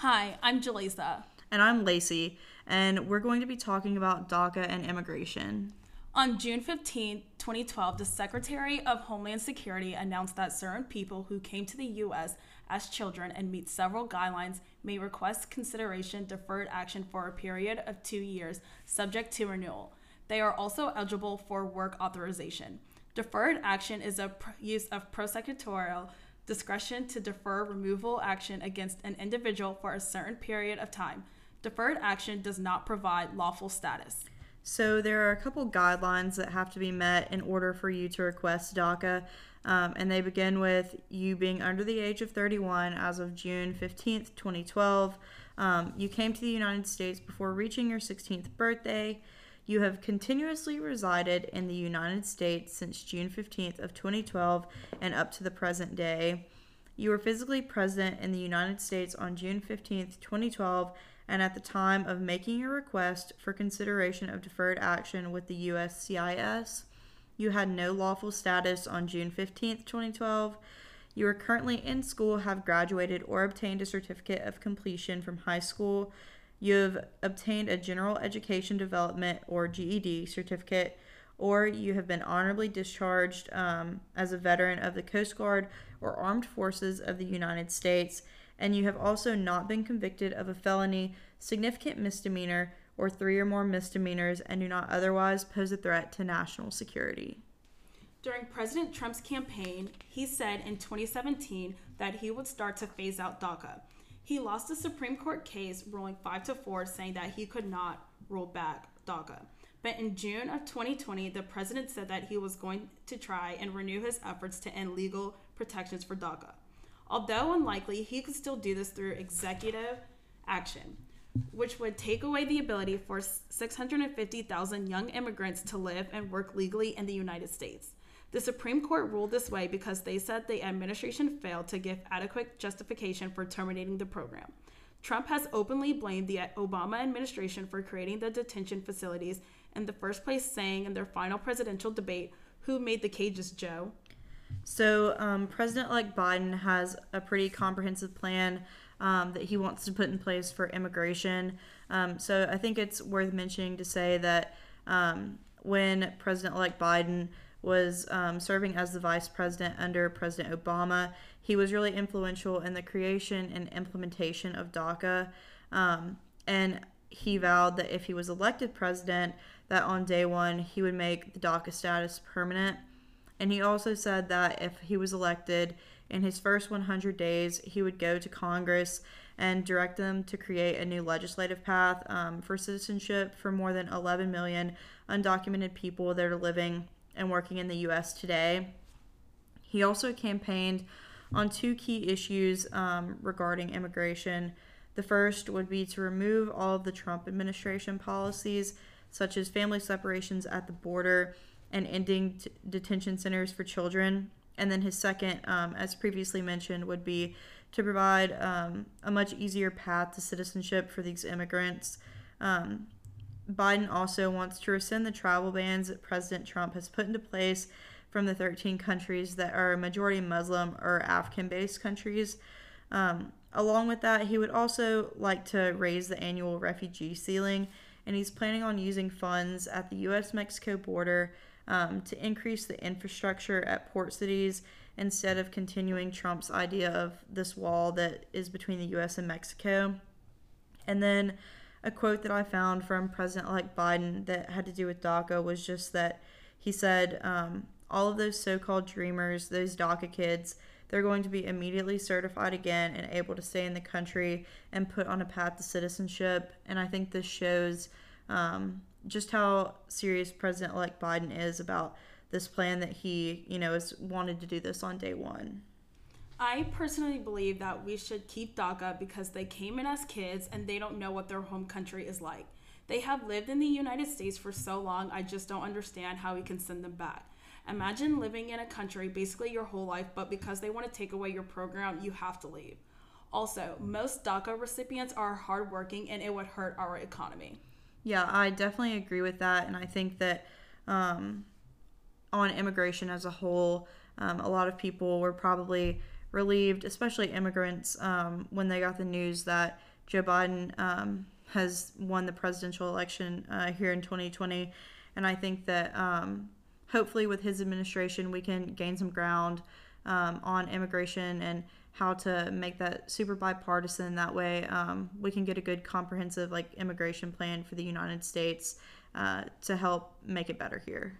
Hi, I'm Jaleesa. And I'm Lacey, and we're going to be talking about DACA and immigration. On June 15, 2012, the Secretary of Homeland Security announced that certain people who came to the U.S. as children and meet several guidelines may request consideration deferred action for a period of two years, subject to renewal. They are also eligible for work authorization. Deferred action is a pr- use of prosecutorial discretion to defer removal action against an individual for a certain period of time. Deferred action does not provide lawful status. So there are a couple guidelines that have to be met in order for you to request DACA, um, and they begin with you being under the age of 31 as of June 15th, 2012. Um, you came to the United States before reaching your 16th birthday. You have continuously resided in the United States since June 15th of 2012 and up to the present day. You were physically present in the United States on June 15th, 2012 and at the time of making your request for consideration of deferred action with the USCIS, you had no lawful status on June 15, 2012. You are currently in school, have graduated, or obtained a certificate of completion from high school. You have obtained a general education development or GED certificate, or you have been honorably discharged um, as a veteran of the Coast Guard or Armed Forces of the United States and you have also not been convicted of a felony, significant misdemeanor, or three or more misdemeanors and do not otherwise pose a threat to national security. During President Trump's campaign, he said in 2017 that he would start to phase out DACA. He lost a Supreme Court case ruling 5 to 4 saying that he could not roll back DACA. But in June of 2020, the president said that he was going to try and renew his efforts to end legal protections for DACA. Although unlikely, he could still do this through executive action, which would take away the ability for 650,000 young immigrants to live and work legally in the United States. The Supreme Court ruled this way because they said the administration failed to give adequate justification for terminating the program. Trump has openly blamed the Obama administration for creating the detention facilities in the first place, saying in their final presidential debate, Who made the cages, Joe? So, um, President elect Biden has a pretty comprehensive plan um, that he wants to put in place for immigration. Um, so, I think it's worth mentioning to say that um, when President elect Biden was um, serving as the vice president under President Obama, he was really influential in the creation and implementation of DACA. Um, and he vowed that if he was elected president, that on day one he would make the DACA status permanent. And he also said that if he was elected in his first 100 days, he would go to Congress and direct them to create a new legislative path um, for citizenship for more than 11 million undocumented people that are living and working in the U.S. today. He also campaigned on two key issues um, regarding immigration. The first would be to remove all of the Trump administration policies, such as family separations at the border and ending t- detention centers for children. And then his second, um, as previously mentioned, would be to provide um, a much easier path to citizenship for these immigrants. Um, Biden also wants to rescind the travel bans that President Trump has put into place from the 13 countries that are majority Muslim or African based countries. Um, along with that, he would also like to raise the annual refugee ceiling, and he's planning on using funds at the U.S. Mexico border um, to increase the infrastructure at port cities instead of continuing Trump's idea of this wall that is between the US and Mexico. And then a quote that I found from President elect Biden that had to do with DACA was just that he said, um, all of those so called dreamers, those DACA kids, they're going to be immediately certified again and able to stay in the country and put on a path to citizenship. And I think this shows um, just how serious President elect Biden is about this plan that he, you know, has wanted to do this on day one. I personally believe that we should keep DACA because they came in as kids and they don't know what their home country is like. They have lived in the United States for so long, I just don't understand how we can send them back. Imagine living in a country basically your whole life, but because they want to take away your program, you have to leave. Also, most DACA recipients are hardworking and it would hurt our economy. Yeah, I definitely agree with that. And I think that um, on immigration as a whole, um, a lot of people were probably relieved, especially immigrants, um, when they got the news that Joe Biden um, has won the presidential election uh, here in 2020, and I think that um, hopefully with his administration we can gain some ground um, on immigration and how to make that super bipartisan. That way, um, we can get a good comprehensive like immigration plan for the United States uh, to help make it better here.